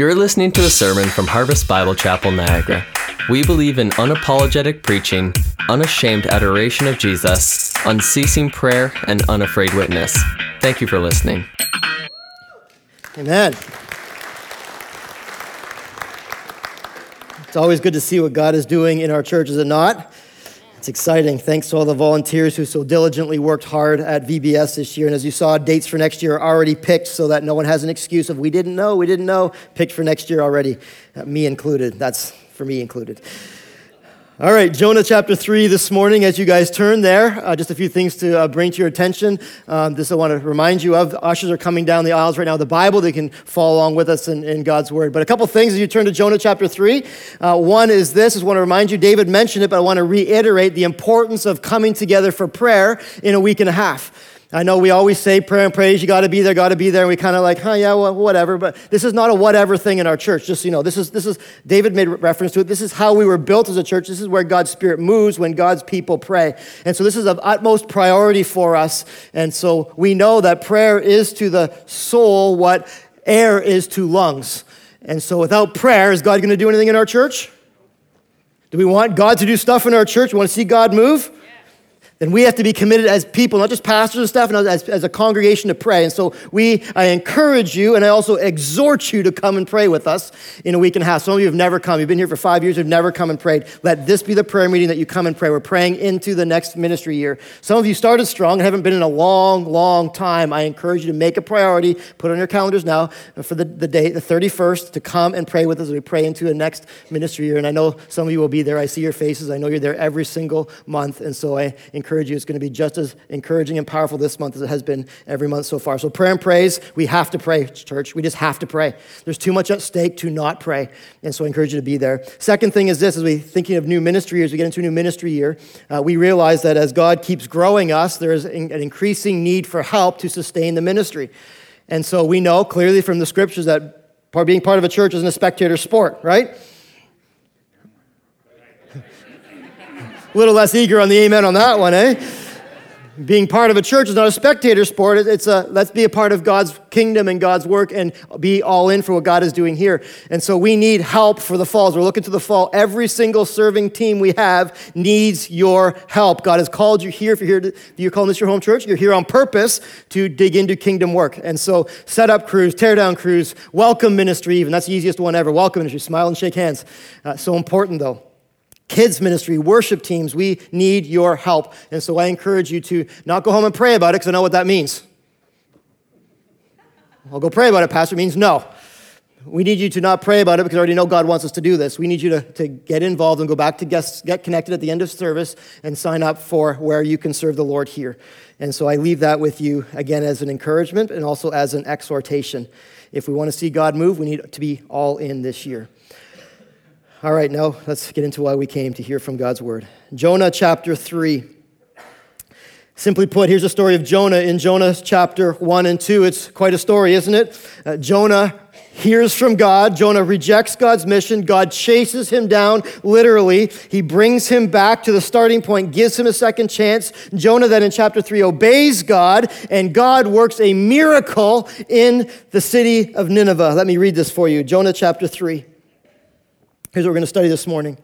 You're listening to a sermon from Harvest Bible Chapel, Niagara. We believe in unapologetic preaching, unashamed adoration of Jesus, unceasing prayer, and unafraid witness. Thank you for listening. Amen. It's always good to see what God is doing in our church, is it not? Exciting. Thanks to all the volunteers who so diligently worked hard at VBS this year. And as you saw, dates for next year are already picked so that no one has an excuse of we didn't know, we didn't know. Picked for next year already, uh, me included. That's for me included. All right, Jonah chapter 3 this morning, as you guys turn there, uh, just a few things to uh, bring to your attention. Um, this I want to remind you of. The ushers are coming down the aisles right now, the Bible, they can follow along with us in, in God's Word. But a couple things as you turn to Jonah chapter 3. Uh, one is this, I want to remind you, David mentioned it, but I want to reiterate the importance of coming together for prayer in a week and a half. I know we always say prayer and praise, you got to be there, got to be there. And we kind of like, huh, yeah, well, whatever. But this is not a whatever thing in our church. Just you know, this is, this is, David made reference to it. This is how we were built as a church. This is where God's Spirit moves when God's people pray. And so this is of utmost priority for us. And so we know that prayer is to the soul what air is to lungs. And so without prayer, is God going to do anything in our church? Do we want God to do stuff in our church? We want to see God move? Then we have to be committed as people, not just pastors and stuff, and as, as a congregation to pray. And so we, I encourage you, and I also exhort you to come and pray with us in a week and a half. Some of you have never come. You've been here for five years, you've never come and prayed. Let this be the prayer meeting that you come and pray. We're praying into the next ministry year. Some of you started strong and haven't been in a long, long time. I encourage you to make a priority, put on your calendars now for the, the date, the 31st, to come and pray with us as we pray into the next ministry year. And I know some of you will be there. I see your faces. I know you're there every single month. And so I encourage encourage you. It's going to be just as encouraging and powerful this month as it has been every month so far. So, prayer and praise, we have to pray, church. We just have to pray. There's too much at stake to not pray. And so, I encourage you to be there. Second thing is this as we thinking of new ministry, as we get into a new ministry year, uh, we realize that as God keeps growing us, there's an increasing need for help to sustain the ministry. And so, we know clearly from the scriptures that being part of a church isn't a spectator sport, right? A little less eager on the amen on that one, eh? Being part of a church is not a spectator sport. It's a let's be a part of God's kingdom and God's work and be all in for what God is doing here. And so we need help for the falls. We're looking to the fall. Every single serving team we have needs your help. God has called you here. If you're here, to, you're calling this your home church, you're here on purpose to dig into kingdom work. And so set up crews, tear down crews, welcome ministry, even. That's the easiest one ever. Welcome ministry. Smile and shake hands. Uh, so important though kids ministry, worship teams, we need your help. And so I encourage you to not go home and pray about it because I know what that means. I'll go pray about it, Pastor. Means no. We need you to not pray about it because I already know God wants us to do this. We need you to, to get involved and go back to guest, get connected at the end of service and sign up for where you can serve the Lord here. And so I leave that with you again as an encouragement and also as an exhortation. If we want to see God move, we need to be all in this year. All right, now let's get into why we came to hear from God's word. Jonah chapter 3. Simply put, here's a story of Jonah in Jonah chapter 1 and 2. It's quite a story, isn't it? Uh, Jonah hears from God. Jonah rejects God's mission. God chases him down, literally. He brings him back to the starting point, gives him a second chance. Jonah, then in chapter 3, obeys God, and God works a miracle in the city of Nineveh. Let me read this for you Jonah chapter 3. Here's what we're going to study this morning.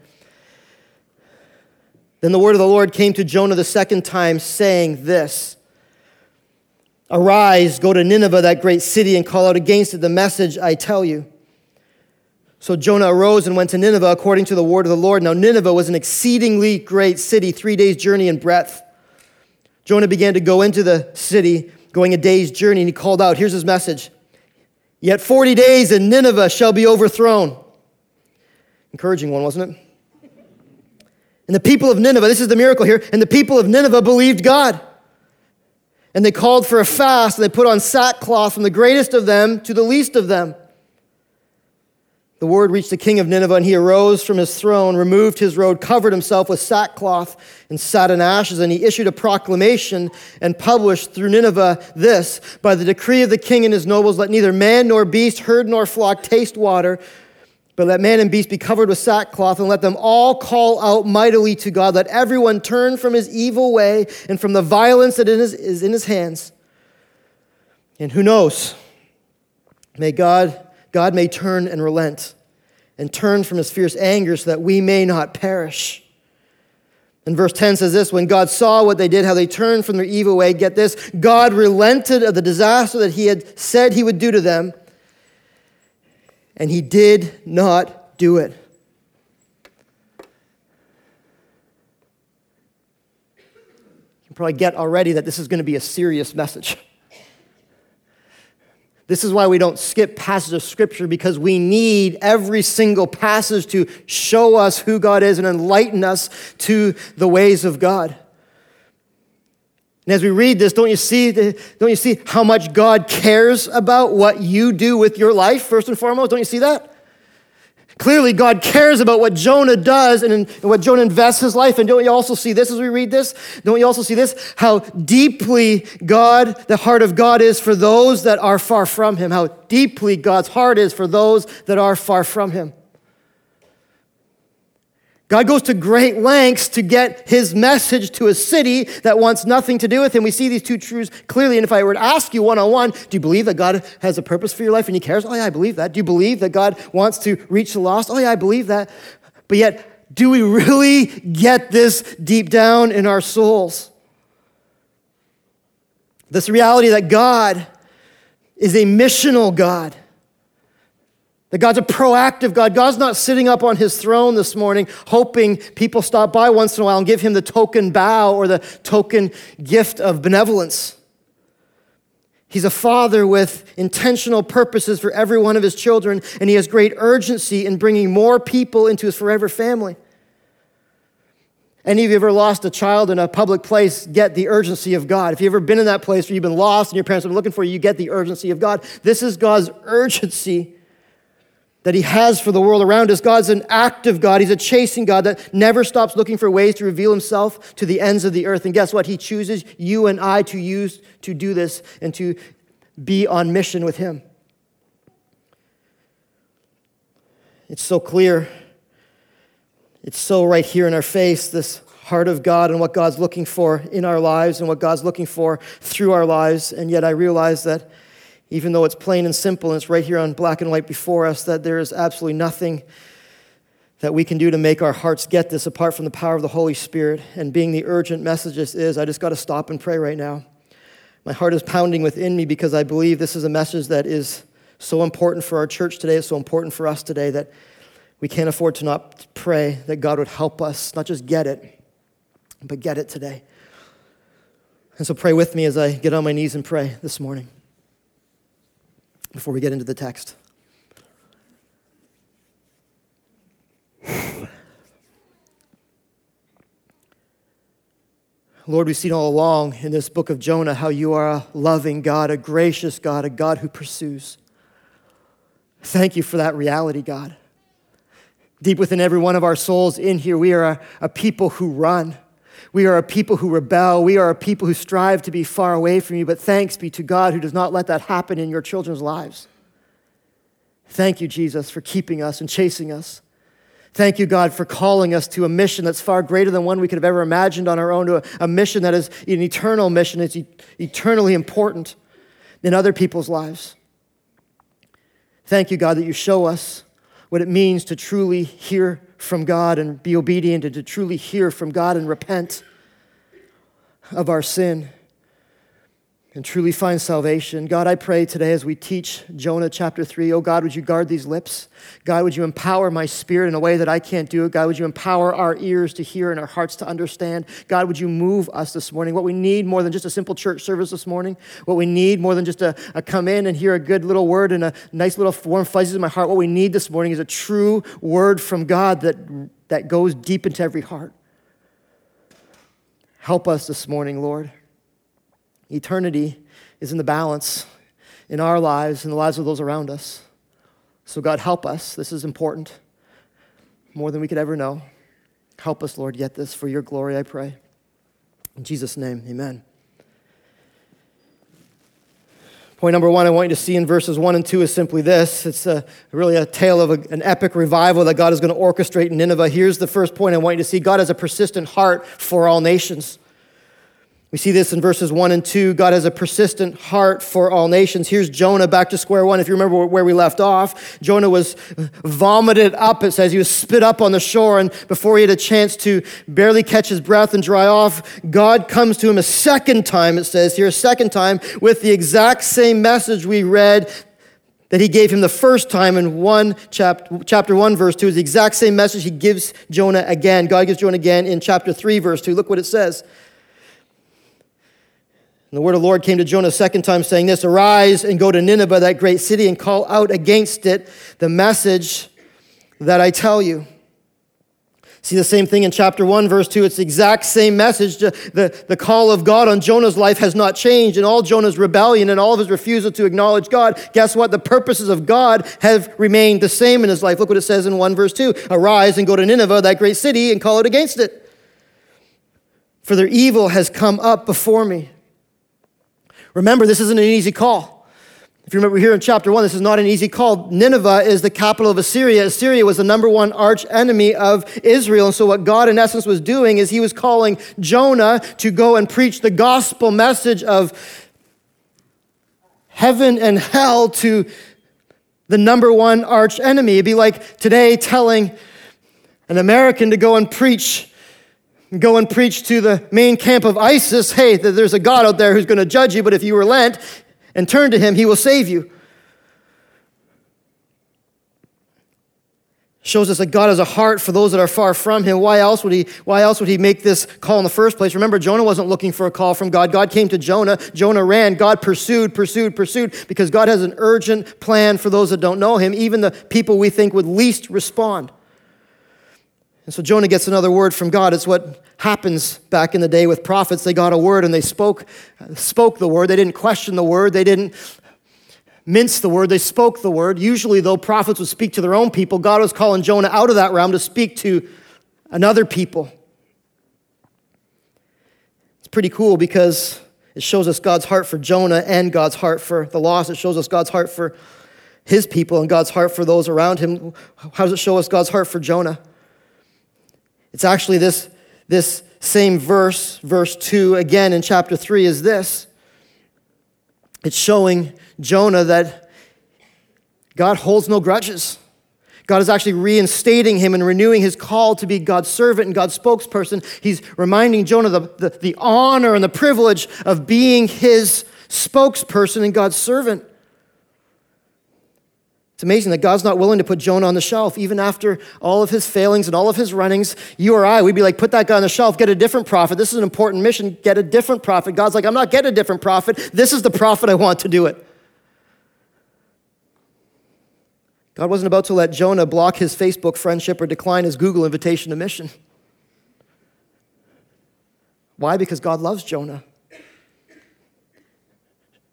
Then the word of the Lord came to Jonah the second time, saying this Arise, go to Nineveh, that great city, and call out against it the message I tell you. So Jonah arose and went to Nineveh according to the word of the Lord. Now, Nineveh was an exceedingly great city, three days' journey in breadth. Jonah began to go into the city, going a day's journey, and he called out Here's his message Yet 40 days, and Nineveh shall be overthrown. Encouraging one, wasn't it? And the people of Nineveh, this is the miracle here, and the people of Nineveh believed God. And they called for a fast, and they put on sackcloth from the greatest of them to the least of them. The word reached the king of Nineveh, and he arose from his throne, removed his robe, covered himself with sackcloth, and sat in ashes. And he issued a proclamation and published through Nineveh this By the decree of the king and his nobles, let neither man nor beast, herd nor flock taste water but let man and beast be covered with sackcloth, and let them all call out mightily to God. Let everyone turn from his evil way and from the violence that is in his hands. And who knows? May God God may turn and relent and turn from his fierce anger so that we may not perish. And verse 10 says this When God saw what they did, how they turned from their evil way, get this, God relented of the disaster that he had said he would do to them, and he did not do it. You can probably get already that this is going to be a serious message. This is why we don't skip passages of scripture because we need every single passage to show us who God is and enlighten us to the ways of God. And as we read this, don't you see, don't you see how much God cares about what you do with your life, first and foremost? Don't you see that? Clearly, God cares about what Jonah does and what Jonah invests his life in. Don't you also see this as we read this? Don't you also see this? How deeply God, the heart of God is for those that are far from him. How deeply God's heart is for those that are far from him. God goes to great lengths to get his message to a city that wants nothing to do with him. We see these two truths clearly. And if I were to ask you one on one, do you believe that God has a purpose for your life and he cares? Oh, yeah, I believe that. Do you believe that God wants to reach the lost? Oh, yeah, I believe that. But yet, do we really get this deep down in our souls? This reality that God is a missional God. That God's a proactive God. God's not sitting up on his throne this morning hoping people stop by once in a while and give him the token bow or the token gift of benevolence. He's a father with intentional purposes for every one of his children, and he has great urgency in bringing more people into his forever family. Any of you ever lost a child in a public place, get the urgency of God. If you've ever been in that place where you've been lost and your parents have been looking for you, you get the urgency of God. This is God's urgency that He has for the world around us. God's an active God. He's a chasing God that never stops looking for ways to reveal Himself to the ends of the earth. And guess what? He chooses you and I to use to do this and to be on mission with Him. It's so clear. It's so right here in our face, this heart of God and what God's looking for in our lives and what God's looking for through our lives. And yet I realize that even though it's plain and simple and it's right here on black and white before us, that there is absolutely nothing that we can do to make our hearts get this apart from the power of the Holy Spirit. And being the urgent message this is, I just got to stop and pray right now. My heart is pounding within me because I believe this is a message that is so important for our church today, so important for us today that we can't afford to not pray that God would help us, not just get it, but get it today. And so pray with me as I get on my knees and pray this morning before we get into the text. Lord, we've seen all along in this book of Jonah how you are a loving God, a gracious God, a God who pursues. Thank you for that reality, God. Deep within every one of our souls in here, we are a, a people who run. We are a people who rebel. We are a people who strive to be far away from you, but thanks be to God who does not let that happen in your children's lives. Thank you, Jesus, for keeping us and chasing us. Thank you, God, for calling us to a mission that's far greater than one we could have ever imagined on our own, to a, a mission that is an eternal mission. It's e- eternally important in other people's lives. Thank you, God, that you show us what it means to truly hear from God and be obedient and to truly hear from God and repent of our sin and truly find salvation. God, I pray today as we teach Jonah chapter 3, oh God, would you guard these lips? God, would you empower my spirit in a way that I can't do it? God, would you empower our ears to hear and our hearts to understand? God, would you move us this morning? What we need more than just a simple church service this morning, what we need more than just a, a come in and hear a good little word and a nice little warm fuzzies in my heart, what we need this morning is a true word from God that, that goes deep into every heart. Help us this morning, Lord. Eternity is in the balance in our lives and the lives of those around us. So, God, help us. This is important, more than we could ever know. Help us, Lord, get this for your glory, I pray. In Jesus' name, amen. Point number one I want you to see in verses one and two is simply this. It's a, really a tale of a, an epic revival that God is going to orchestrate in Nineveh. Here's the first point I want you to see God has a persistent heart for all nations. We see this in verses 1 and 2. God has a persistent heart for all nations. Here's Jonah back to square one. If you remember where we left off, Jonah was vomited up. It says he was spit up on the shore, and before he had a chance to barely catch his breath and dry off, God comes to him a second time, it says here, a second time, with the exact same message we read that he gave him the first time in 1 chapter, chapter 1 verse 2 is the exact same message he gives jonah again god gives jonah again in chapter 3 verse 2 look what it says and the word of the Lord came to Jonah a second time, saying this Arise and go to Nineveh, that great city, and call out against it the message that I tell you. See the same thing in chapter 1, verse 2. It's the exact same message. The, the call of God on Jonah's life has not changed. And all Jonah's rebellion and all of his refusal to acknowledge God, guess what? The purposes of God have remained the same in his life. Look what it says in 1 verse 2 Arise and go to Nineveh, that great city, and call out against it. For their evil has come up before me. Remember, this isn't an easy call. If you remember here in chapter 1, this is not an easy call. Nineveh is the capital of Assyria. Assyria was the number one arch enemy of Israel. And so, what God, in essence, was doing is he was calling Jonah to go and preach the gospel message of heaven and hell to the number one arch enemy. It'd be like today telling an American to go and preach go and preach to the main camp of ISIS hey, that there's a God out there who's going to judge you, but if you relent and turn to him, he will save you. Shows us that God has a heart for those that are far from him. Why else would he, why else would he make this call in the first place? Remember, Jonah wasn't looking for a call from God. God came to Jonah. Jonah ran. God pursued, pursued, pursued, because God has an urgent plan for those that don't know him, even the people we think would least respond. And so Jonah gets another word from God. It's what happens back in the day with prophets. They got a word and they spoke, spoke the word. They didn't question the word. They didn't mince the word. They spoke the word. Usually, though, prophets would speak to their own people. God was calling Jonah out of that realm to speak to another people. It's pretty cool because it shows us God's heart for Jonah and God's heart for the lost. It shows us God's heart for his people and God's heart for those around him. How does it show us God's heart for Jonah? It's actually this, this same verse, verse 2, again in chapter 3, is this. It's showing Jonah that God holds no grudges. God is actually reinstating him and renewing his call to be God's servant and God's spokesperson. He's reminding Jonah the, the, the honor and the privilege of being his spokesperson and God's servant. It's amazing that God's not willing to put Jonah on the shelf, even after all of his failings and all of his runnings. You or I, we'd be like, put that guy on the shelf, get a different prophet. This is an important mission, get a different prophet. God's like, I'm not getting a different prophet. This is the prophet I want to do it. God wasn't about to let Jonah block his Facebook friendship or decline his Google invitation to mission. Why? Because God loves Jonah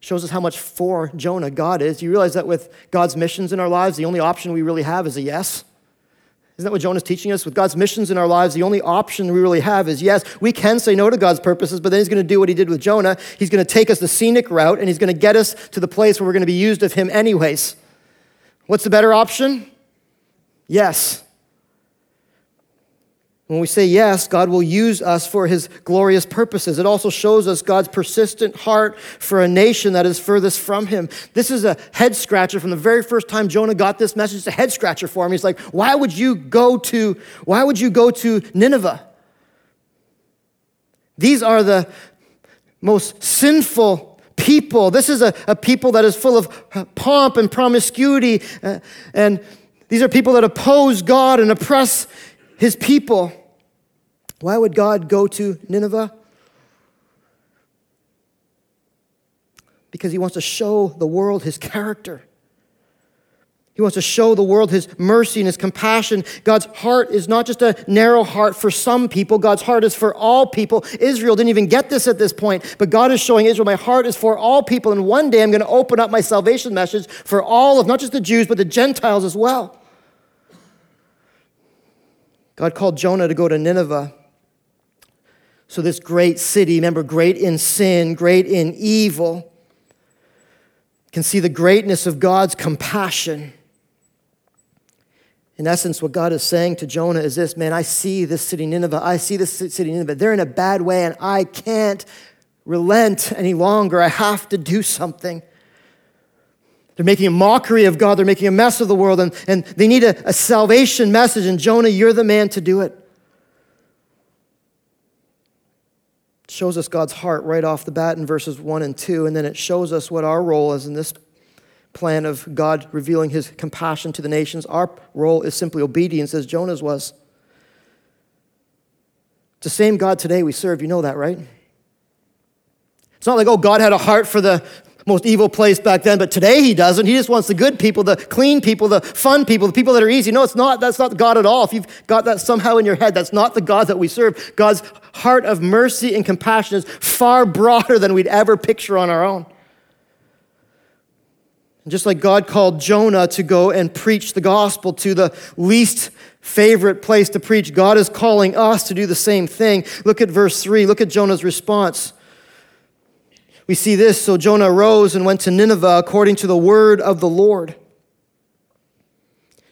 shows us how much for Jonah God is. You realize that with God's missions in our lives, the only option we really have is a yes? Isn't that what Jonah's teaching us? With God's missions in our lives, the only option we really have is yes. We can say no to God's purposes, but then He's going to do what He did with Jonah. He's going to take us the scenic route and He's going to get us to the place where we're going to be used of Him anyways. What's the better option? Yes. When we say yes, God will use us for his glorious purposes. It also shows us God's persistent heart for a nation that is furthest from him. This is a head scratcher from the very first time Jonah got this message. It's a head scratcher for him. He's like, why would you go to, why would you go to Nineveh? These are the most sinful people. This is a, a people that is full of pomp and promiscuity. Uh, and these are people that oppose God and oppress his people. Why would God go to Nineveh? Because he wants to show the world his character. He wants to show the world his mercy and his compassion. God's heart is not just a narrow heart for some people, God's heart is for all people. Israel didn't even get this at this point, but God is showing Israel, my heart is for all people. And one day I'm going to open up my salvation message for all of not just the Jews, but the Gentiles as well. God called Jonah to go to Nineveh. So, this great city, remember, great in sin, great in evil, can see the greatness of God's compassion. In essence, what God is saying to Jonah is this man, I see this city, Nineveh. I see this city, Nineveh. They're in a bad way, and I can't relent any longer. I have to do something. They're making a mockery of God. They're making a mess of the world, and, and they need a, a salvation message. And Jonah, you're the man to do it. it. Shows us God's heart right off the bat in verses 1 and 2, and then it shows us what our role is in this plan of God revealing his compassion to the nations. Our role is simply obedience, as Jonah's was. It's the same God today we serve. You know that, right? It's not like, oh, God had a heart for the most evil place back then, but today he doesn't. He just wants the good people, the clean people, the fun people, the people that are easy. No, it's not. That's not God at all. If you've got that somehow in your head, that's not the God that we serve. God's heart of mercy and compassion is far broader than we'd ever picture on our own. And just like God called Jonah to go and preach the gospel to the least favorite place to preach, God is calling us to do the same thing. Look at verse 3. Look at Jonah's response we see this So Jonah arose and went to Nineveh according to the word of the Lord.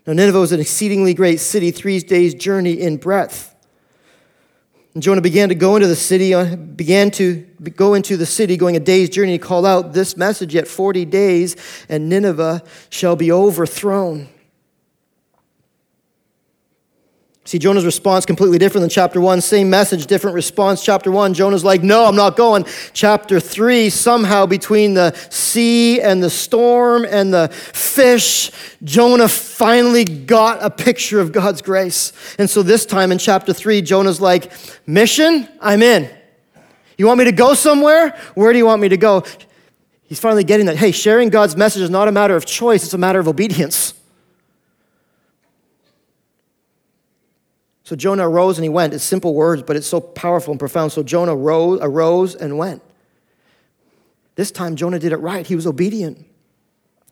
Now, Nineveh was an exceedingly great city, three days' journey in breadth. And Jonah began to go into the city, uh, began to go into the city, going a day's journey. to call out this message Yet 40 days, and Nineveh shall be overthrown. See, Jonah's response completely different than chapter one. Same message, different response. Chapter one, Jonah's like, no, I'm not going. Chapter three, somehow between the sea and the storm and the fish, Jonah finally got a picture of God's grace. And so this time in chapter three, Jonah's like, mission, I'm in. You want me to go somewhere? Where do you want me to go? He's finally getting that, hey, sharing God's message is not a matter of choice, it's a matter of obedience. So Jonah arose and he went. It's simple words, but it's so powerful and profound. So Jonah rose, arose and went. This time, Jonah did it right. He was obedient.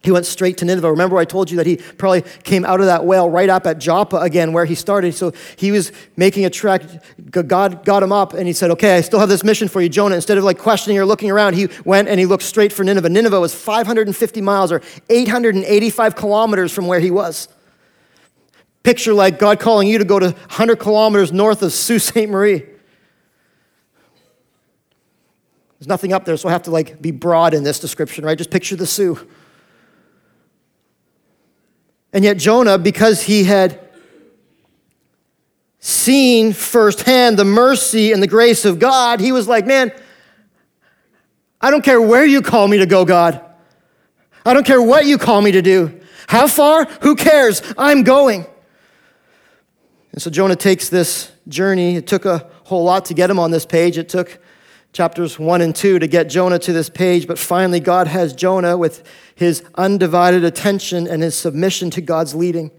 He went straight to Nineveh. Remember, I told you that he probably came out of that well right up at Joppa again, where he started. So he was making a trek. God got him up and he said, Okay, I still have this mission for you, Jonah. Instead of like questioning or looking around, he went and he looked straight for Nineveh. Nineveh was 550 miles or 885 kilometers from where he was. Picture like God calling you to go to 100 kilometers north of Sault Ste. Marie. There's nothing up there, so I have to like be broad in this description, right? Just picture the Soo. And yet Jonah, because he had seen firsthand the mercy and the grace of God, he was like, man, I don't care where you call me to go, God. I don't care what you call me to do. How far? Who cares? I'm going. And so Jonah takes this journey. It took a whole lot to get him on this page. It took chapters 1 and 2 to get Jonah to this page, but finally, God has Jonah with his undivided attention and his submission to God's leading.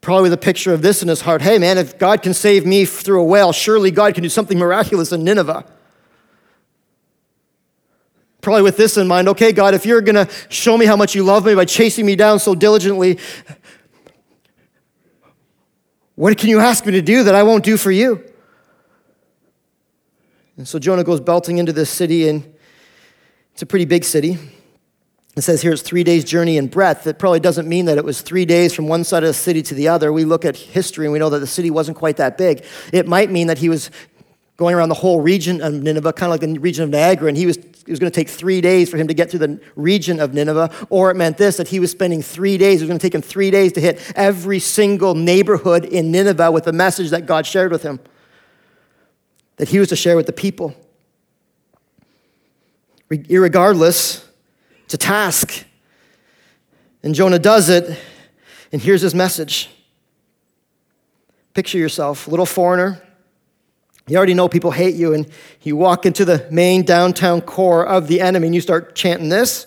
Probably with a picture of this in his heart hey, man, if God can save me through a whale, surely God can do something miraculous in Nineveh. Probably with this in mind okay, God, if you're going to show me how much you love me by chasing me down so diligently, what can you ask me to do that I won't do for you? And so Jonah goes belting into this city, and it's a pretty big city. It says here it's three days' journey in breadth. That probably doesn't mean that it was three days from one side of the city to the other. We look at history and we know that the city wasn't quite that big. It might mean that he was going around the whole region of Nineveh, kind of like the region of Niagara, and he was, it was going to take three days for him to get through the region of Nineveh. Or it meant this that he was spending three days, it was going to take him three days to hit every single neighborhood in Nineveh with the message that God shared with him, that he was to share with the people. Irregardless, it's a task. And Jonah does it, and here's his message. Picture yourself, little foreigner, you already know people hate you, and you walk into the main downtown core of the enemy and you start chanting this.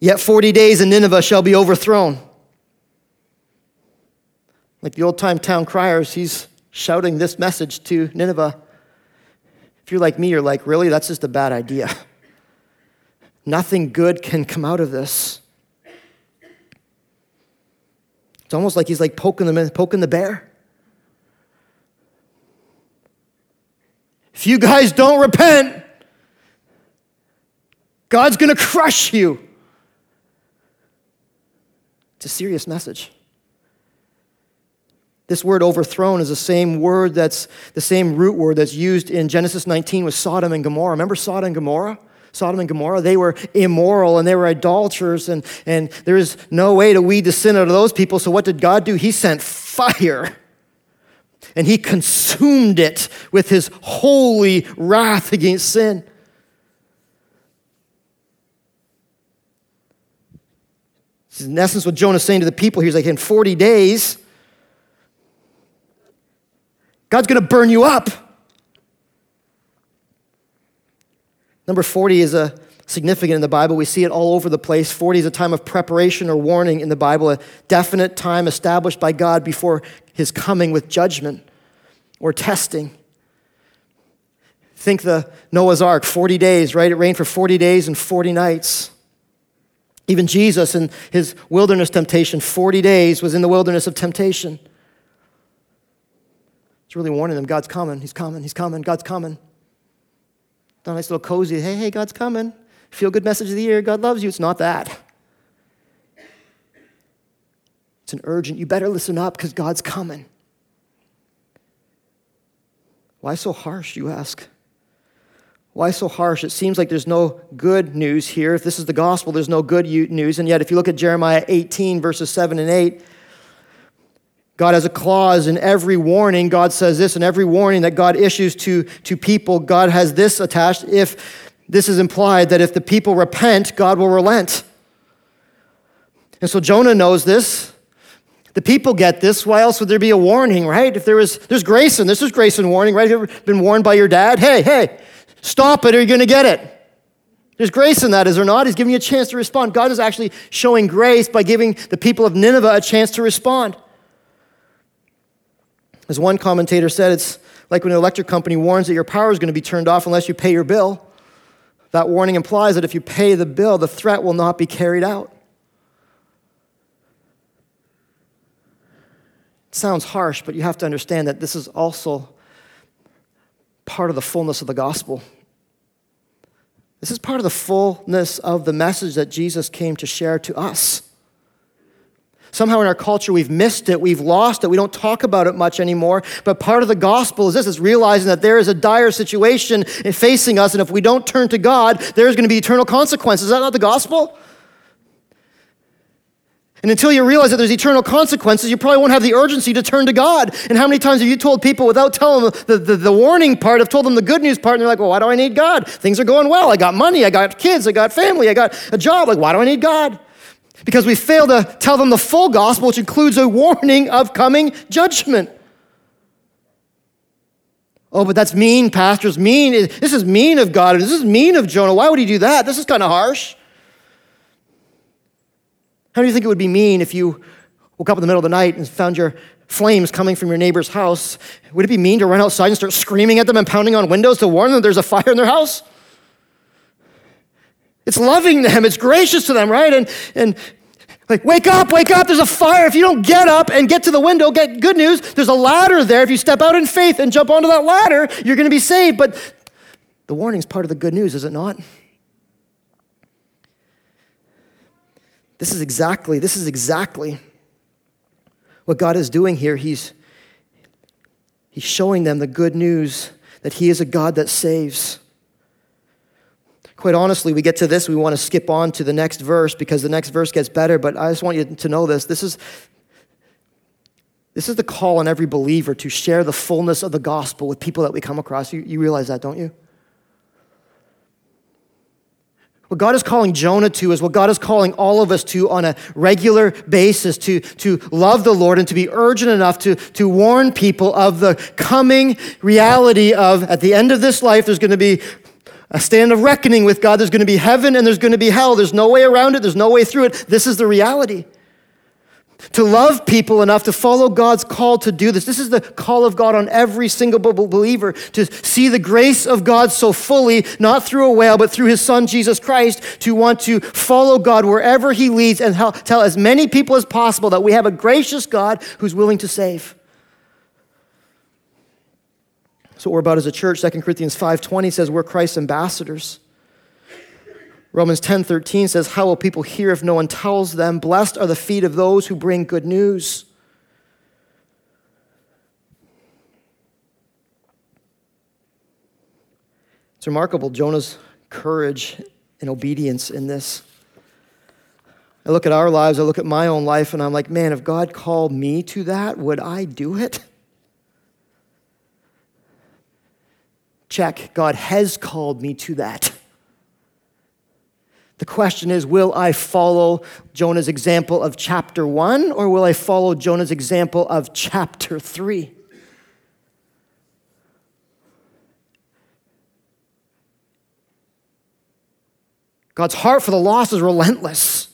Yet 40 days and Nineveh shall be overthrown. Like the old time town criers, he's shouting this message to Nineveh. If you're like me, you're like, really? That's just a bad idea. Nothing good can come out of this. It's almost like he's like poking, them, poking the bear. If you guys don't repent, God's going to crush you. It's a serious message. This word overthrown is the same word that's the same root word that's used in Genesis 19 with Sodom and Gomorrah. Remember Sodom and Gomorrah? Sodom and Gomorrah, they were immoral and they were idolaters, and, and there is no way to weed the sin out of those people. So, what did God do? He sent fire and he consumed it with his holy wrath against sin. This is in essence what Jonah's saying to the people. He's like, in 40 days, God's going to burn you up. Number 40 is a significant in the Bible. We see it all over the place. 40 is a time of preparation or warning in the Bible, a definite time established by God before his coming with judgment or testing. Think the Noah's Ark, 40 days, right? It rained for 40 days and 40 nights. Even Jesus in his wilderness temptation, 40 days was in the wilderness of temptation. It's really warning them God's coming, He's coming, He's coming, God's coming. A nice little cozy, hey, hey, God's coming. Feel good message of the year, God loves you. It's not that. It's an urgent, you better listen up because God's coming. Why so harsh, you ask? Why so harsh? It seems like there's no good news here. If this is the gospel, there's no good news. And yet, if you look at Jeremiah 18, verses 7 and 8, God has a clause in every warning. God says this in every warning that God issues to, to people. God has this attached. If this is implied that if the people repent, God will relent. And so Jonah knows this. The people get this. Why else would there be a warning, right? If there was, there's grace in this, is grace and warning, right? Have you ever been warned by your dad? Hey, hey, Stop it or you're going to get it. There's grace in that, is there not? He's giving you a chance to respond. God is actually showing grace by giving the people of Nineveh a chance to respond. As one commentator said, it's like when an electric company warns that your power is going to be turned off unless you pay your bill. That warning implies that if you pay the bill, the threat will not be carried out. It sounds harsh, but you have to understand that this is also part of the fullness of the gospel. This is part of the fullness of the message that Jesus came to share to us. Somehow in our culture, we've missed it, we've lost it, we don't talk about it much anymore. But part of the gospel is this is realizing that there is a dire situation facing us, and if we don't turn to God, there's going to be eternal consequences. Is that not the gospel? And until you realize that there's eternal consequences, you probably won't have the urgency to turn to God. And how many times have you told people without telling them the, the, the, warning part, I've told them the good news part, and they're like, well, why do I need God? Things are going well. I got money, I got kids, I got family, I got a job. Like, why do I need God? Because we fail to tell them the full gospel, which includes a warning of coming judgment. Oh, but that's mean, pastors. Mean. This is mean of God. This is mean of Jonah. Why would he do that? This is kind of harsh. How do you think it would be mean if you woke up in the middle of the night and found your flames coming from your neighbor's house? Would it be mean to run outside and start screaming at them and pounding on windows to warn them there's a fire in their house? It's loving them, it's gracious to them, right? And, and like, wake up, wake up, there's a fire. If you don't get up and get to the window, get good news, there's a ladder there. If you step out in faith and jump onto that ladder, you're going to be saved. But the warning's part of the good news, is it not? This is exactly, this is exactly what God is doing here. He's, he's showing them the good news that He is a God that saves. Quite honestly, we get to this, we want to skip on to the next verse because the next verse gets better, but I just want you to know this. This is, this is the call on every believer to share the fullness of the gospel with people that we come across. You, you realize that, don't you? What God is calling Jonah to is what God is calling all of us to on a regular basis to, to love the Lord and to be urgent enough to, to warn people of the coming reality of at the end of this life, there's going to be a stand of reckoning with God. There's going to be heaven and there's going to be hell. There's no way around it, there's no way through it. This is the reality to love people enough to follow God's call to do this. This is the call of God on every single believer to see the grace of God so fully, not through a whale, but through his son Jesus Christ, to want to follow God wherever he leads and tell as many people as possible that we have a gracious God who's willing to save. That's what we're about as a church. 2 Corinthians 5.20 says we're Christ's ambassadors. Romans 10.13 says, how will people hear if no one tells them? Blessed are the feet of those who bring good news. It's remarkable, Jonah's courage and obedience in this. I look at our lives, I look at my own life, and I'm like, man, if God called me to that, would I do it? Check, God has called me to that. The question is will I follow Jonah's example of chapter one, or will I follow Jonah's example of chapter three? God's heart for the lost is relentless.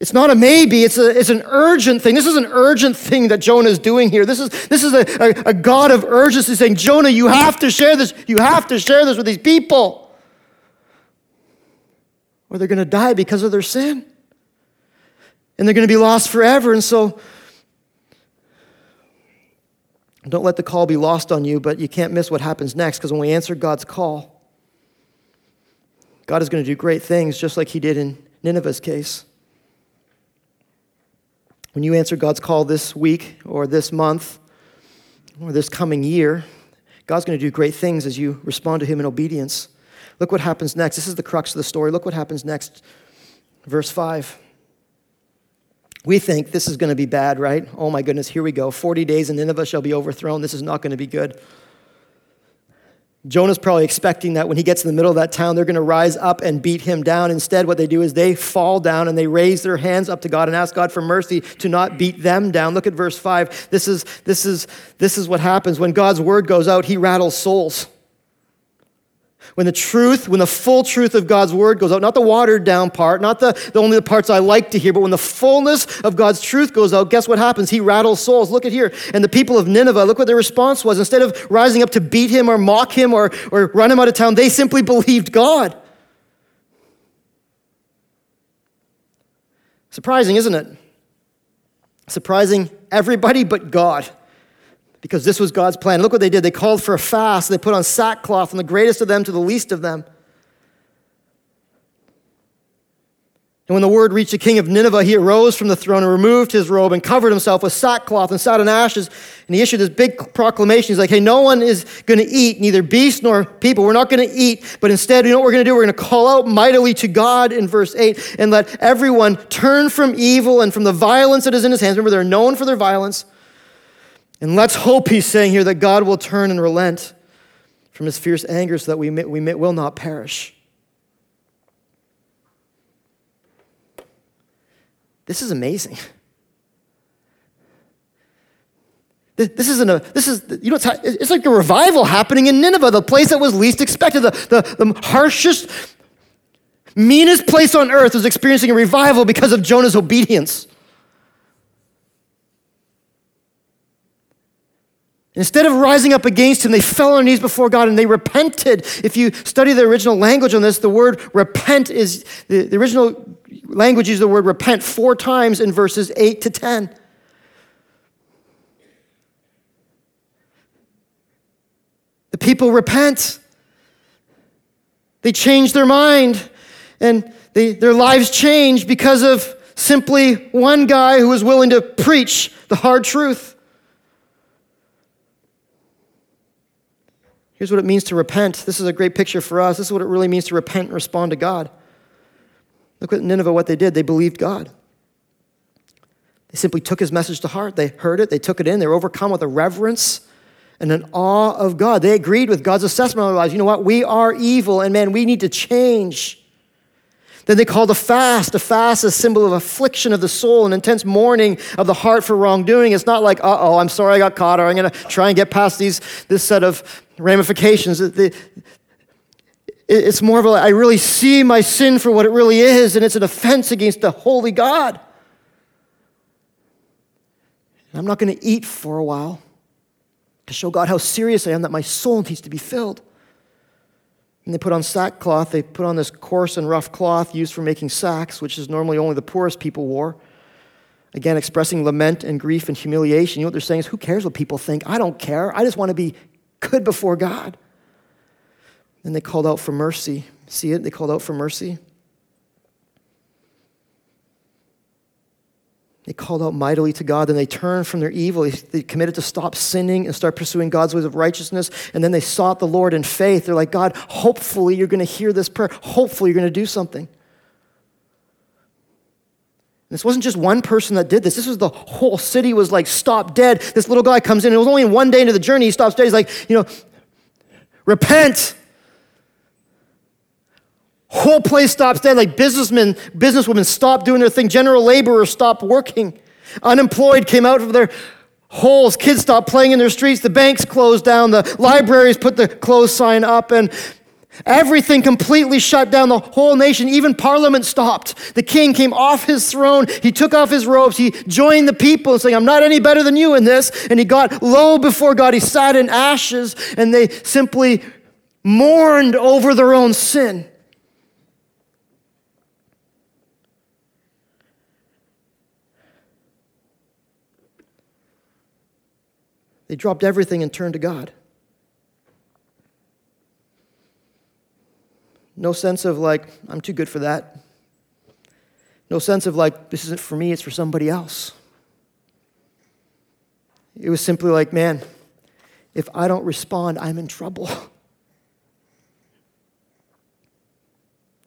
It's not a maybe, it's, a, it's an urgent thing. This is an urgent thing that Jonah is doing here. This is, this is a, a, a God of urgency saying, Jonah, you have to share this. You have to share this with these people. Or they're going to die because of their sin. And they're going to be lost forever. And so, don't let the call be lost on you, but you can't miss what happens next because when we answer God's call, God is going to do great things just like he did in Nineveh's case. When you answer God's call this week or this month or this coming year, God's going to do great things as you respond to Him in obedience. Look what happens next. This is the crux of the story. Look what happens next. Verse 5. We think this is going to be bad, right? Oh my goodness, here we go. 40 days and Nineveh shall be overthrown. This is not going to be good. Jonah's probably expecting that when he gets in the middle of that town, they're going to rise up and beat him down. Instead, what they do is they fall down and they raise their hands up to God and ask God for mercy to not beat them down. Look at verse 5. This is, this is, this is what happens. When God's word goes out, he rattles souls. When the truth, when the full truth of God's word goes out, not the watered down part, not the, the only the parts I like to hear, but when the fullness of God's truth goes out, guess what happens? He rattles souls. Look at here. And the people of Nineveh, look what their response was. Instead of rising up to beat him or mock him or, or run him out of town, they simply believed God. Surprising, isn't it? Surprising everybody but God because this was God's plan. Look what they did. They called for a fast. They put on sackcloth from the greatest of them to the least of them. And when the word reached the king of Nineveh, he arose from the throne and removed his robe and covered himself with sackcloth and sat in ashes. And he issued this big proclamation. He's like, hey, no one is going to eat, neither beast nor people. We're not going to eat, but instead, you know what we're going to do? We're going to call out mightily to God in verse 8 and let everyone turn from evil and from the violence that is in his hands. Remember, they're known for their violence and let's hope he's saying here that God will turn and relent from his fierce anger so that we, may, we may, will not perish. This is amazing. This isn't a, this is, you know, it's, it's like a revival happening in Nineveh, the place that was least expected, the, the, the harshest, meanest place on earth is experiencing a revival because of Jonah's obedience. Instead of rising up against him, they fell on their knees before God and they repented. If you study the original language on this, the word repent is the, the original language uses the word repent four times in verses 8 to 10. The people repent. They change their mind and they, their lives change because of simply one guy who was willing to preach the hard truth. Here's what it means to repent. This is a great picture for us. This is what it really means to repent and respond to God. Look at Nineveh, what they did. They believed God. They simply took his message to heart. They heard it, they took it in, they were overcome with a reverence and an awe of God. They agreed with God's assessment of their lives. You know what? We are evil, and man, we need to change. Then they called a fast. A fast is a symbol of affliction of the soul, an intense mourning of the heart for wrongdoing. It's not like, uh oh, I'm sorry I got caught, or I'm going to try and get past these, this set of ramifications. It's more of a, I really see my sin for what it really is, and it's an offense against the holy God. I'm not going to eat for a while to show God how serious I am that my soul needs to be filled. And they put on sackcloth, they put on this coarse and rough cloth used for making sacks, which is normally only the poorest people wore. Again, expressing lament and grief and humiliation. You know what they're saying is, who cares what people think? I don't care. I just want to be good before God. And they called out for mercy. See it? They called out for mercy. They called out mightily to God, then they turned from their evil. They committed to stop sinning and start pursuing God's ways of righteousness. And then they sought the Lord in faith. They're like, God, hopefully you're going to hear this prayer. Hopefully you're going to do something. This wasn't just one person that did this. This was the whole city was like stopped dead. This little guy comes in. It was only one day into the journey. He stops dead. He's like, you know, repent. Whole place stops dead. Like businessmen, businesswomen stopped doing their thing. General laborers stopped working. Unemployed came out of their holes. Kids stopped playing in their streets. The banks closed down. The libraries put the closed sign up. And everything completely shut down. The whole nation, even parliament stopped. The king came off his throne. He took off his robes. He joined the people saying, I'm not any better than you in this. And he got low before God. He sat in ashes and they simply mourned over their own sin. They dropped everything and turned to God. No sense of like, I'm too good for that. No sense of like, this isn't for me, it's for somebody else. It was simply like, man, if I don't respond, I'm in trouble.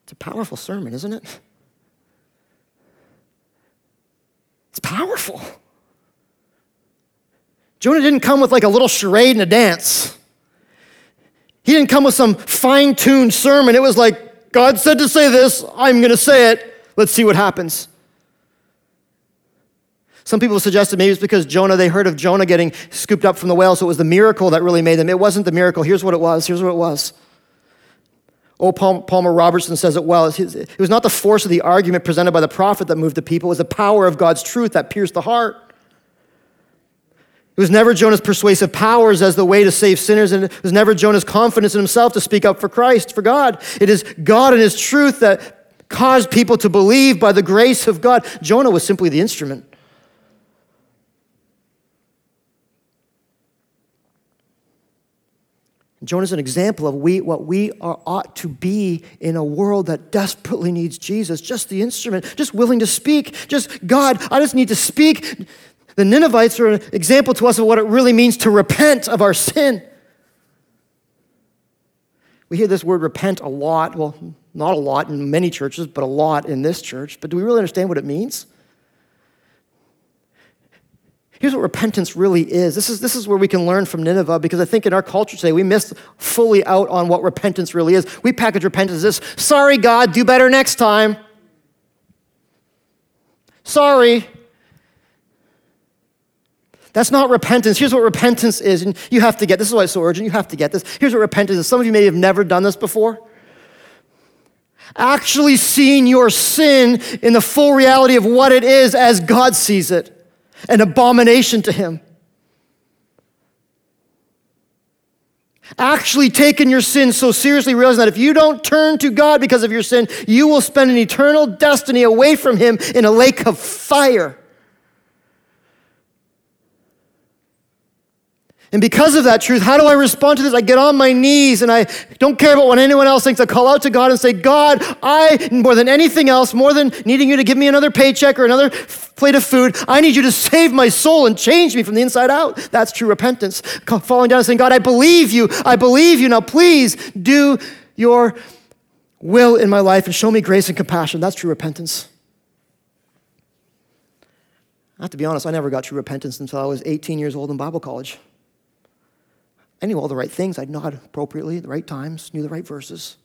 It's a powerful sermon, isn't it? It's powerful. Jonah didn't come with like a little charade and a dance. He didn't come with some fine tuned sermon. It was like, God said to say this, I'm going to say it. Let's see what happens. Some people suggested maybe it's because Jonah, they heard of Jonah getting scooped up from the whale, so it was the miracle that really made them. It wasn't the miracle. Here's what it was. Here's what it was. Oh, Palmer Robertson says it well. It was not the force of the argument presented by the prophet that moved the people, it was the power of God's truth that pierced the heart. It was never Jonah's persuasive powers as the way to save sinners, and it was never Jonah's confidence in himself to speak up for Christ, for God. It is God and his truth that caused people to believe by the grace of God. Jonah was simply the instrument. Jonah is an example of we, what we are, ought to be in a world that desperately needs Jesus. Just the instrument, just willing to speak. Just, God, I just need to speak. The Ninevites are an example to us of what it really means to repent of our sin. We hear this word repent a lot. Well, not a lot in many churches, but a lot in this church. But do we really understand what it means? Here's what repentance really is. This is, this is where we can learn from Nineveh because I think in our culture today we miss fully out on what repentance really is. We package repentance as this sorry, God, do better next time. Sorry. That's not repentance. Here's what repentance is, and you have to get this is why it's so urgent. You have to get this. Here's what repentance is. Some of you may have never done this before. Actually seeing your sin in the full reality of what it is as God sees it an abomination to Him. Actually taking your sin so seriously, realizing that if you don't turn to God because of your sin, you will spend an eternal destiny away from Him in a lake of fire. And because of that truth, how do I respond to this? I get on my knees and I don't care about what anyone else thinks. I call out to God and say, God, I, more than anything else, more than needing you to give me another paycheck or another plate of food, I need you to save my soul and change me from the inside out. That's true repentance. Falling down and saying, God, I believe you. I believe you. Now please do your will in my life and show me grace and compassion. That's true repentance. I have to be honest, I never got true repentance until I was 18 years old in Bible college. I knew all the right things. I'd nod appropriately at the right times, knew the right verses.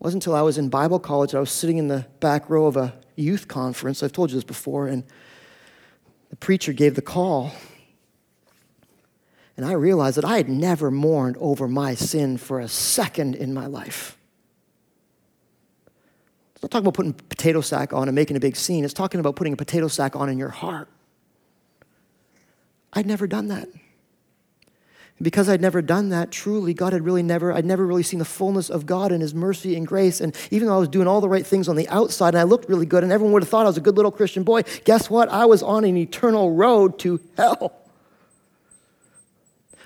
It wasn't until I was in Bible college that I was sitting in the back row of a youth conference. I've told you this before, and the preacher gave the call. And I realized that I had never mourned over my sin for a second in my life. It's not talking about putting a potato sack on and making a big scene. It's talking about putting a potato sack on in your heart. I'd never done that because I'd never done that, truly, God had really never, I'd never really seen the fullness of God and His mercy and grace. And even though I was doing all the right things on the outside and I looked really good and everyone would have thought I was a good little Christian boy, guess what? I was on an eternal road to hell.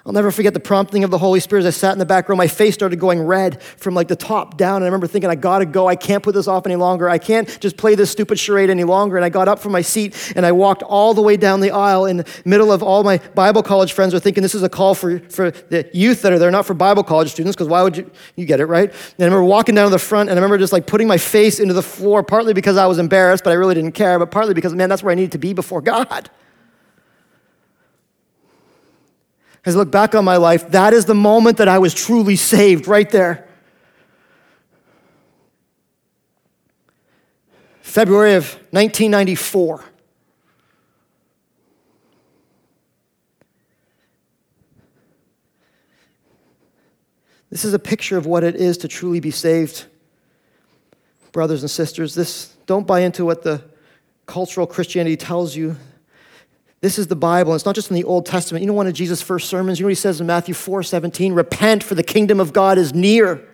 I'll never forget the prompting of the Holy Spirit as I sat in the back row. My face started going red from like the top down. And I remember thinking, I gotta go. I can't put this off any longer. I can't just play this stupid charade any longer. And I got up from my seat and I walked all the way down the aisle in the middle of all my Bible college friends are thinking this is a call for, for the youth that are there, not for Bible college students, because why would you, you get it, right? And I remember walking down to the front and I remember just like putting my face into the floor, partly because I was embarrassed, but I really didn't care, but partly because, man, that's where I needed to be before God. As I look back on my life, that is the moment that I was truly saved, right there. February of 1994. This is a picture of what it is to truly be saved. Brothers and sisters, this don't buy into what the cultural Christianity tells you this is the Bible. It's not just in the Old Testament. You know one of Jesus' first sermons? You know what he says in Matthew 4 17? Repent, for the kingdom of God is near.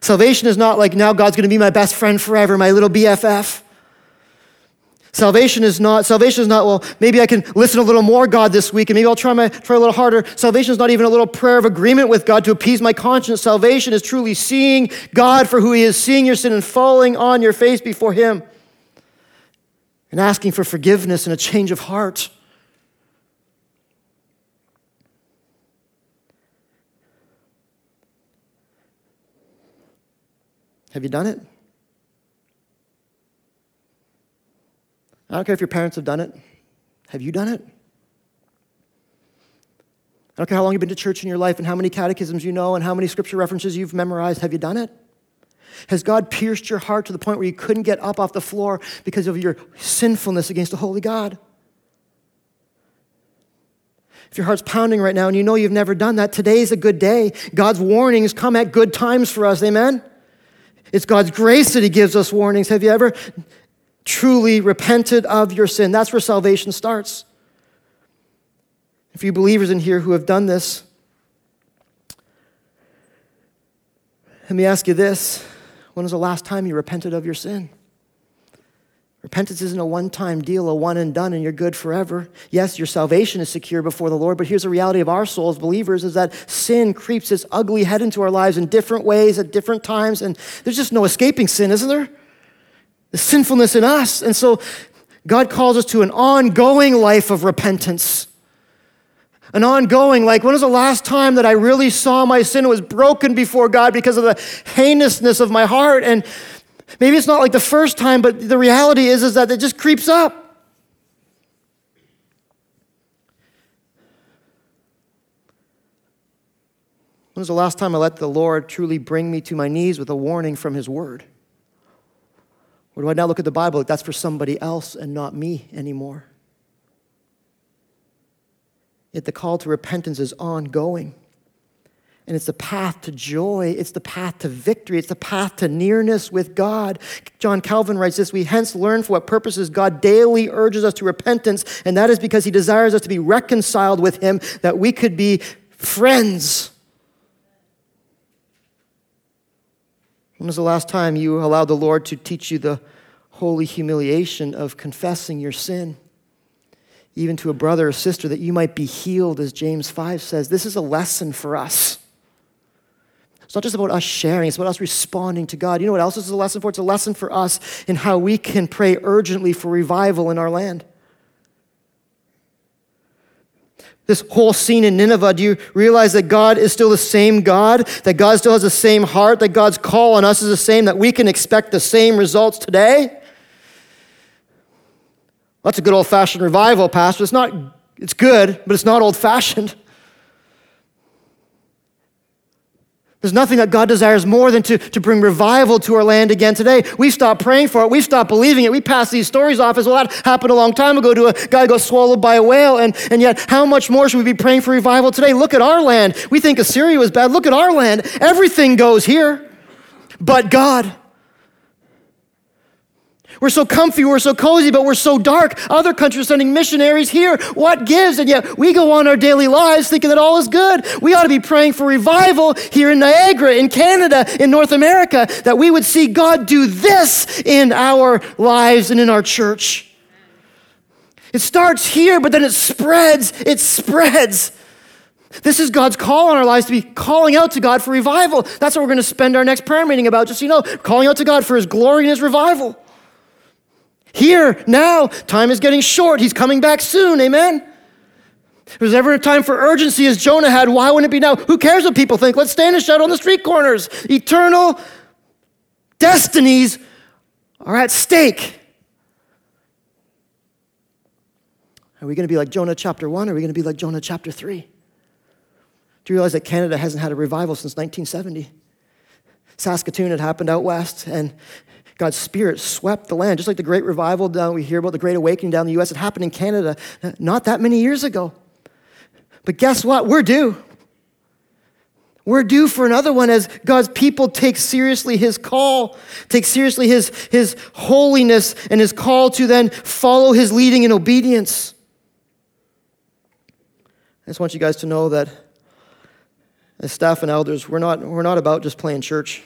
Salvation is not like now God's going to be my best friend forever, my little BFF. Salvation is not, salvation is not, well, maybe I can listen a little more God this week and maybe I'll try, my, try a little harder. Salvation is not even a little prayer of agreement with God to appease my conscience. Salvation is truly seeing God for who He is, seeing your sin and falling on your face before Him and asking for forgiveness and a change of heart. Have you done it? I don't care if your parents have done it. Have you done it? I don't care how long you've been to church in your life and how many catechisms you know and how many scripture references you've memorized. Have you done it? Has God pierced your heart to the point where you couldn't get up off the floor because of your sinfulness against a holy God? If your heart's pounding right now and you know you've never done that, today's a good day. God's warnings come at good times for us. Amen? It's God's grace that He gives us warnings. Have you ever truly repented of your sin? That's where salvation starts. If you believers in here who have done this, let me ask you this when was the last time you repented of your sin? Repentance isn't a one time deal, a one and done, and you're good forever. Yes, your salvation is secure before the Lord, but here's the reality of our soul as believers is that sin creeps its ugly head into our lives in different ways at different times, and there's just no escaping sin, isn't there? The sinfulness in us. And so God calls us to an ongoing life of repentance an ongoing, like, when was the last time that I really saw my sin was broken before God because of the heinousness of my heart? And maybe it's not like the first time, but the reality is, is that it just creeps up. When was the last time I let the Lord truly bring me to my knees with a warning from His Word? Or do I now look at the Bible that's for somebody else and not me anymore? Yet the call to repentance is ongoing. And it's the path to joy. It's the path to victory. It's the path to nearness with God. John Calvin writes this We hence learn for what purposes God daily urges us to repentance, and that is because he desires us to be reconciled with him, that we could be friends. When was the last time you allowed the Lord to teach you the holy humiliation of confessing your sin? Even to a brother or sister, that you might be healed, as James 5 says. This is a lesson for us. It's not just about us sharing, it's about us responding to God. You know what else this is a lesson for? It's a lesson for us in how we can pray urgently for revival in our land. This whole scene in Nineveh, do you realize that God is still the same God? That God still has the same heart? That God's call on us is the same? That we can expect the same results today? That's a good old fashioned revival, Pastor. It's not, it's good, but it's not old fashioned. There's nothing that God desires more than to, to bring revival to our land again today. We stop praying for it. We stop believing it. We pass these stories off as well. That happened a long time ago to a guy who got swallowed by a whale. And, and yet, how much more should we be praying for revival today? Look at our land. We think Assyria was bad. Look at our land. Everything goes here but God. We're so comfy, we're so cozy, but we're so dark. Other countries are sending missionaries here. What gives? And yet we go on our daily lives thinking that all is good. We ought to be praying for revival here in Niagara, in Canada, in North America, that we would see God do this in our lives and in our church. It starts here, but then it spreads. It spreads. This is God's call on our lives to be calling out to God for revival. That's what we're going to spend our next prayer meeting about. Just so you know, calling out to God for His glory and His revival. Here, now, time is getting short. He's coming back soon. Amen. If there's ever a time for urgency as Jonah had, why wouldn't it be now? Who cares what people think? Let's stand and shout on the street corners. Eternal destinies are at stake. Are we going to be like Jonah chapter 1 or are we going to be like Jonah chapter 3? Do you realize that Canada hasn't had a revival since 1970? Saskatoon had happened out west, and God's Spirit swept the land, just like the Great Revival down, we hear about the Great Awakening down in the U.S. It happened in Canada uh, not that many years ago. But guess what? We're due. We're due for another one as God's people take seriously his call, take seriously his, his holiness and his call to then follow his leading in obedience. I just want you guys to know that as staff and elders, we're not, we're not about just playing church.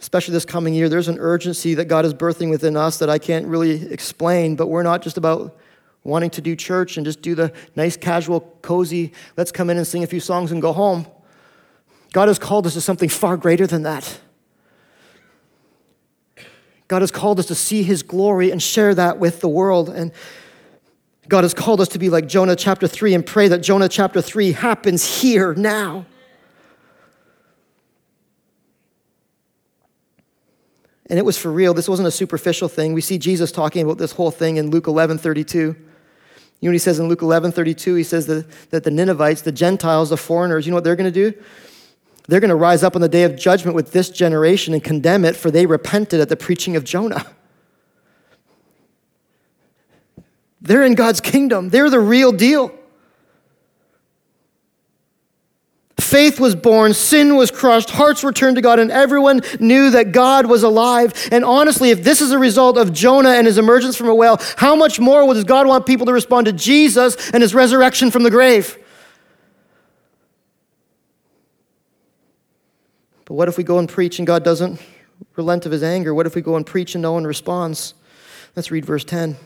Especially this coming year, there's an urgency that God is birthing within us that I can't really explain, but we're not just about wanting to do church and just do the nice, casual, cozy, let's come in and sing a few songs and go home. God has called us to something far greater than that. God has called us to see his glory and share that with the world. And God has called us to be like Jonah chapter 3 and pray that Jonah chapter 3 happens here now. And it was for real. This wasn't a superficial thing. We see Jesus talking about this whole thing in Luke 11 32. You know what he says in Luke 11 32? He says that, that the Ninevites, the Gentiles, the foreigners, you know what they're going to do? They're going to rise up on the day of judgment with this generation and condemn it, for they repented at the preaching of Jonah. They're in God's kingdom, they're the real deal. Faith was born, sin was crushed, hearts were turned to God, and everyone knew that God was alive. And honestly, if this is a result of Jonah and his emergence from a whale, how much more does God want people to respond to Jesus and his resurrection from the grave? But what if we go and preach and God doesn't relent of his anger? What if we go and preach and no one responds? Let's read verse 10.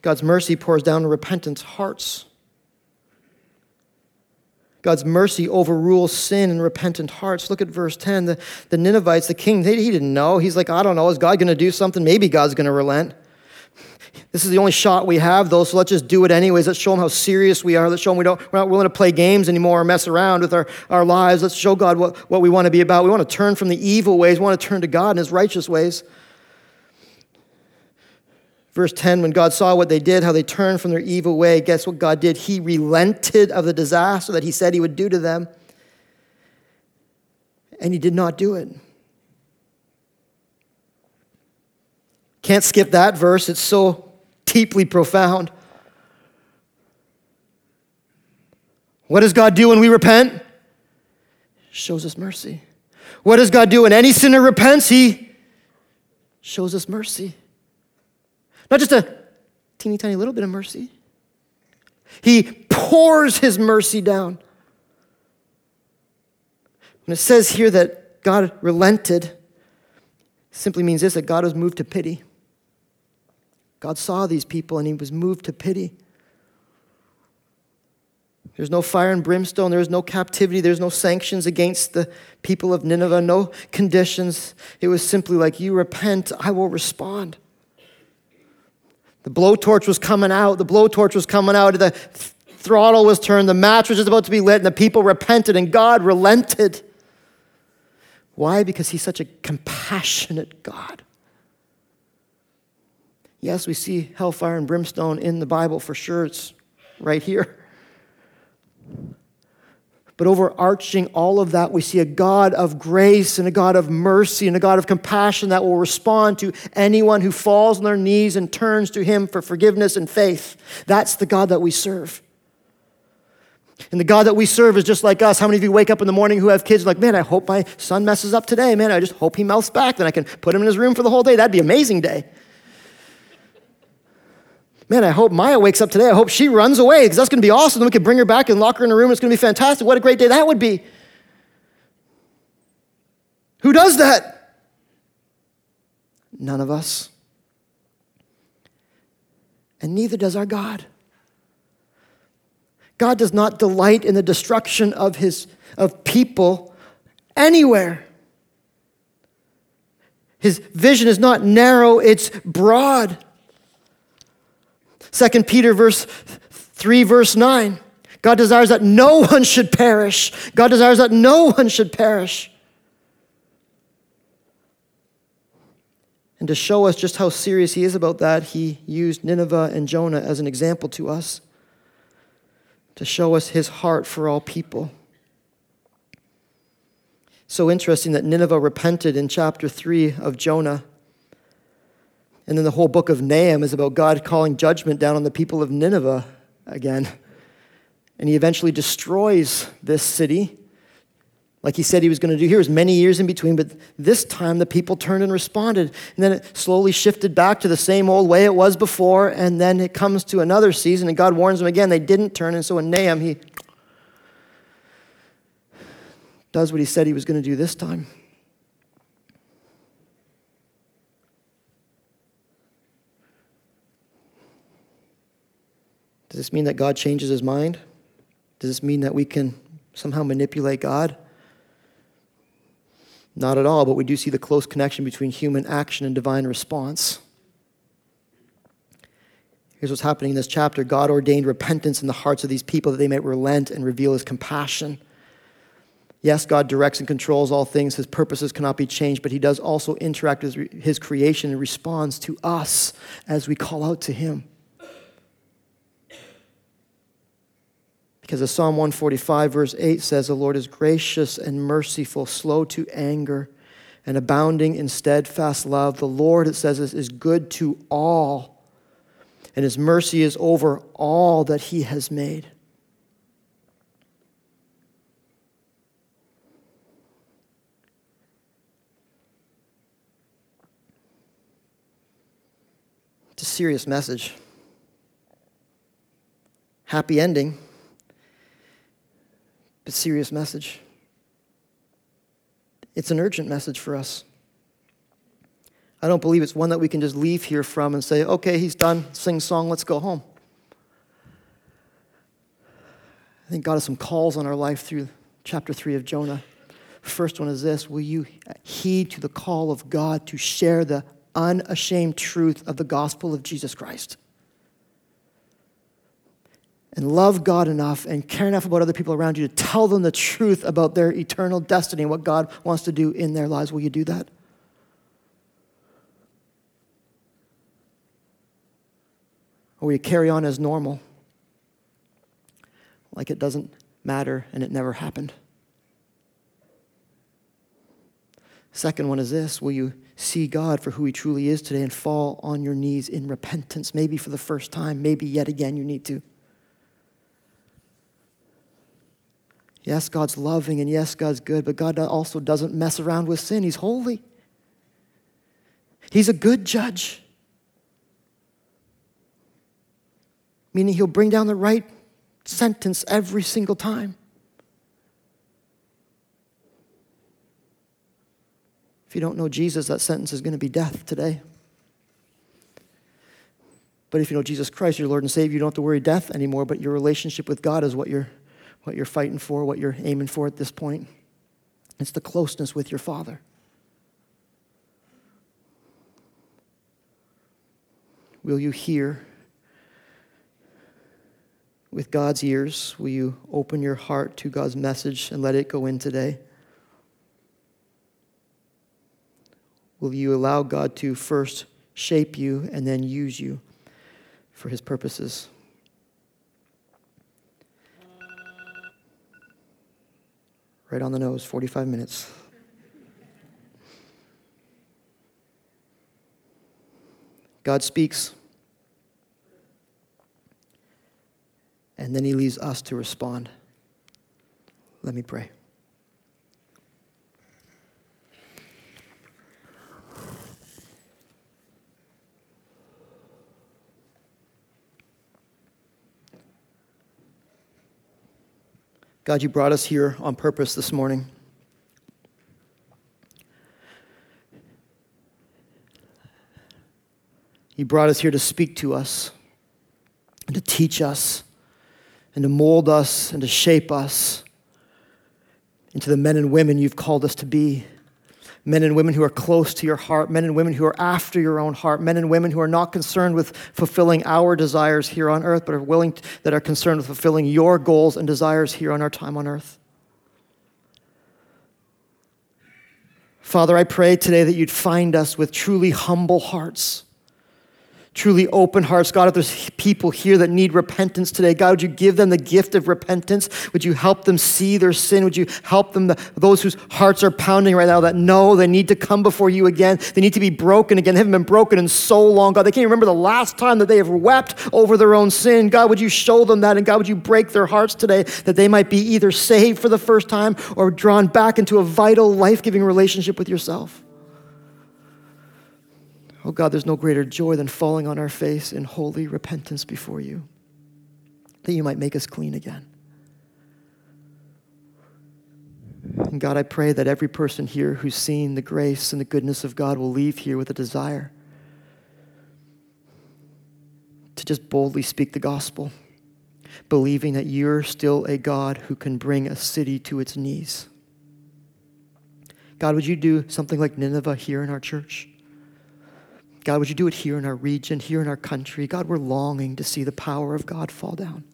God's mercy pours down to repentant hearts. God's mercy overrules sin and repentant hearts. Look at verse 10. The, the Ninevites, the king, they, he didn't know. He's like, I don't know. Is God going to do something? Maybe God's going to relent. This is the only shot we have, though, so let's just do it anyways. Let's show him how serious we are. Let's show him we don't, we're not willing to play games anymore or mess around with our, our lives. Let's show God what, what we want to be about. We want to turn from the evil ways. We want to turn to God and his righteous ways. Verse 10 when God saw what they did, how they turned from their evil way, guess what God did? He relented of the disaster that He said He would do to them. And He did not do it. Can't skip that verse, it's so deeply profound. What does God do when we repent? Shows us mercy. What does God do when any sinner repents? He shows us mercy. Not just a teeny tiny little bit of mercy. He pours his mercy down. When it says here that God relented, simply means this that God was moved to pity. God saw these people and he was moved to pity. There's no fire and brimstone. There's no captivity. There's no sanctions against the people of Nineveh, no conditions. It was simply like, You repent, I will respond. The blowtorch was coming out. The blowtorch was coming out. The throttle was turned. The match was about to be lit, and the people repented, and God relented. Why? Because He's such a compassionate God. Yes, we see hellfire and brimstone in the Bible for sure. It's right here. But overarching all of that, we see a God of grace and a God of mercy and a God of compassion that will respond to anyone who falls on their knees and turns to Him for forgiveness and faith. That's the God that we serve. And the God that we serve is just like us. How many of you wake up in the morning who have kids like, man, I hope my son messes up today. Man, I just hope he melts back. Then I can put him in his room for the whole day. That'd be an amazing day. Man, I hope Maya wakes up today. I hope she runs away because that's going to be awesome. Then we can bring her back and lock her in a room. It's going to be fantastic. What a great day that would be. Who does that? None of us. and neither does our God. God does not delight in the destruction of his of people anywhere. His vision is not narrow, it's broad. 2 Peter verse 3 verse 9. God desires that no one should perish. God desires that no one should perish. And to show us just how serious he is about that, he used Nineveh and Jonah as an example to us to show us his heart for all people. So interesting that Nineveh repented in chapter 3 of Jonah. And then the whole book of Nahum is about God calling judgment down on the people of Nineveh again. And he eventually destroys this city like he said he was going to do here. was many years in between, but this time the people turned and responded. And then it slowly shifted back to the same old way it was before. And then it comes to another season, and God warns them again. They didn't turn. And so in Nahum, he does what he said he was going to do this time. Does this mean that God changes his mind? Does this mean that we can somehow manipulate God? Not at all, but we do see the close connection between human action and divine response. Here's what's happening in this chapter God ordained repentance in the hearts of these people that they might relent and reveal his compassion. Yes, God directs and controls all things. His purposes cannot be changed, but he does also interact with his creation and responds to us as we call out to him. Because as Psalm 145, verse 8 says, The Lord is gracious and merciful, slow to anger, and abounding in steadfast love. The Lord, it says, is good to all, and his mercy is over all that he has made. It's a serious message. Happy ending but serious message. It's an urgent message for us. I don't believe it's one that we can just leave here from and say, okay, he's done, sing song, let's go home. I think God has some calls on our life through chapter 3 of Jonah. First one is this Will you heed to the call of God to share the unashamed truth of the gospel of Jesus Christ? And love God enough and care enough about other people around you to tell them the truth about their eternal destiny and what God wants to do in their lives, will you do that? Or will you carry on as normal, like it doesn't matter and it never happened? Second one is this Will you see God for who He truly is today and fall on your knees in repentance? Maybe for the first time, maybe yet again you need to. Yes, God's loving and yes, God's good, but God also doesn't mess around with sin. He's holy. He's a good judge, meaning He'll bring down the right sentence every single time. If you don't know Jesus, that sentence is going to be death today. But if you know Jesus Christ, your Lord and Savior, you don't have to worry death anymore, but your relationship with God is what you're what you're fighting for, what you're aiming for at this point. It's the closeness with your Father. Will you hear with God's ears? Will you open your heart to God's message and let it go in today? Will you allow God to first shape you and then use you for his purposes? Right on the nose, 45 minutes. God speaks, and then he leaves us to respond. Let me pray. God, you brought us here on purpose this morning. You brought us here to speak to us. And to teach us and to mold us and to shape us into the men and women you've called us to be. Men and women who are close to your heart, men and women who are after your own heart, men and women who are not concerned with fulfilling our desires here on earth, but are willing to, that are concerned with fulfilling your goals and desires here on our time on earth. Father, I pray today that you'd find us with truly humble hearts truly open hearts. God, if there's people here that need repentance today, God, would you give them the gift of repentance? Would you help them see their sin? Would you help them, the, those whose hearts are pounding right now, that know they need to come before you again? They need to be broken again. They haven't been broken in so long, God. They can't remember the last time that they have wept over their own sin. God, would you show them that? And God, would you break their hearts today that they might be either saved for the first time or drawn back into a vital, life giving relationship with yourself? Oh God, there's no greater joy than falling on our face in holy repentance before you, that you might make us clean again. And God, I pray that every person here who's seen the grace and the goodness of God will leave here with a desire to just boldly speak the gospel, believing that you're still a God who can bring a city to its knees. God, would you do something like Nineveh here in our church? God, would you do it here in our region, here in our country? God, we're longing to see the power of God fall down.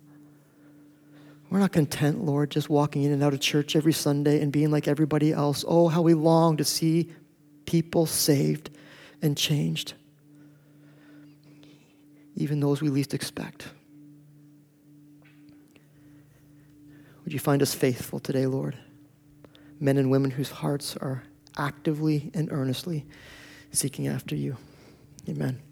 We're not content, Lord, just walking in and out of church every Sunday and being like everybody else. Oh, how we long to see people saved and changed, even those we least expect. Would you find us faithful today, Lord? Men and women whose hearts are actively and earnestly seeking after you. Amen.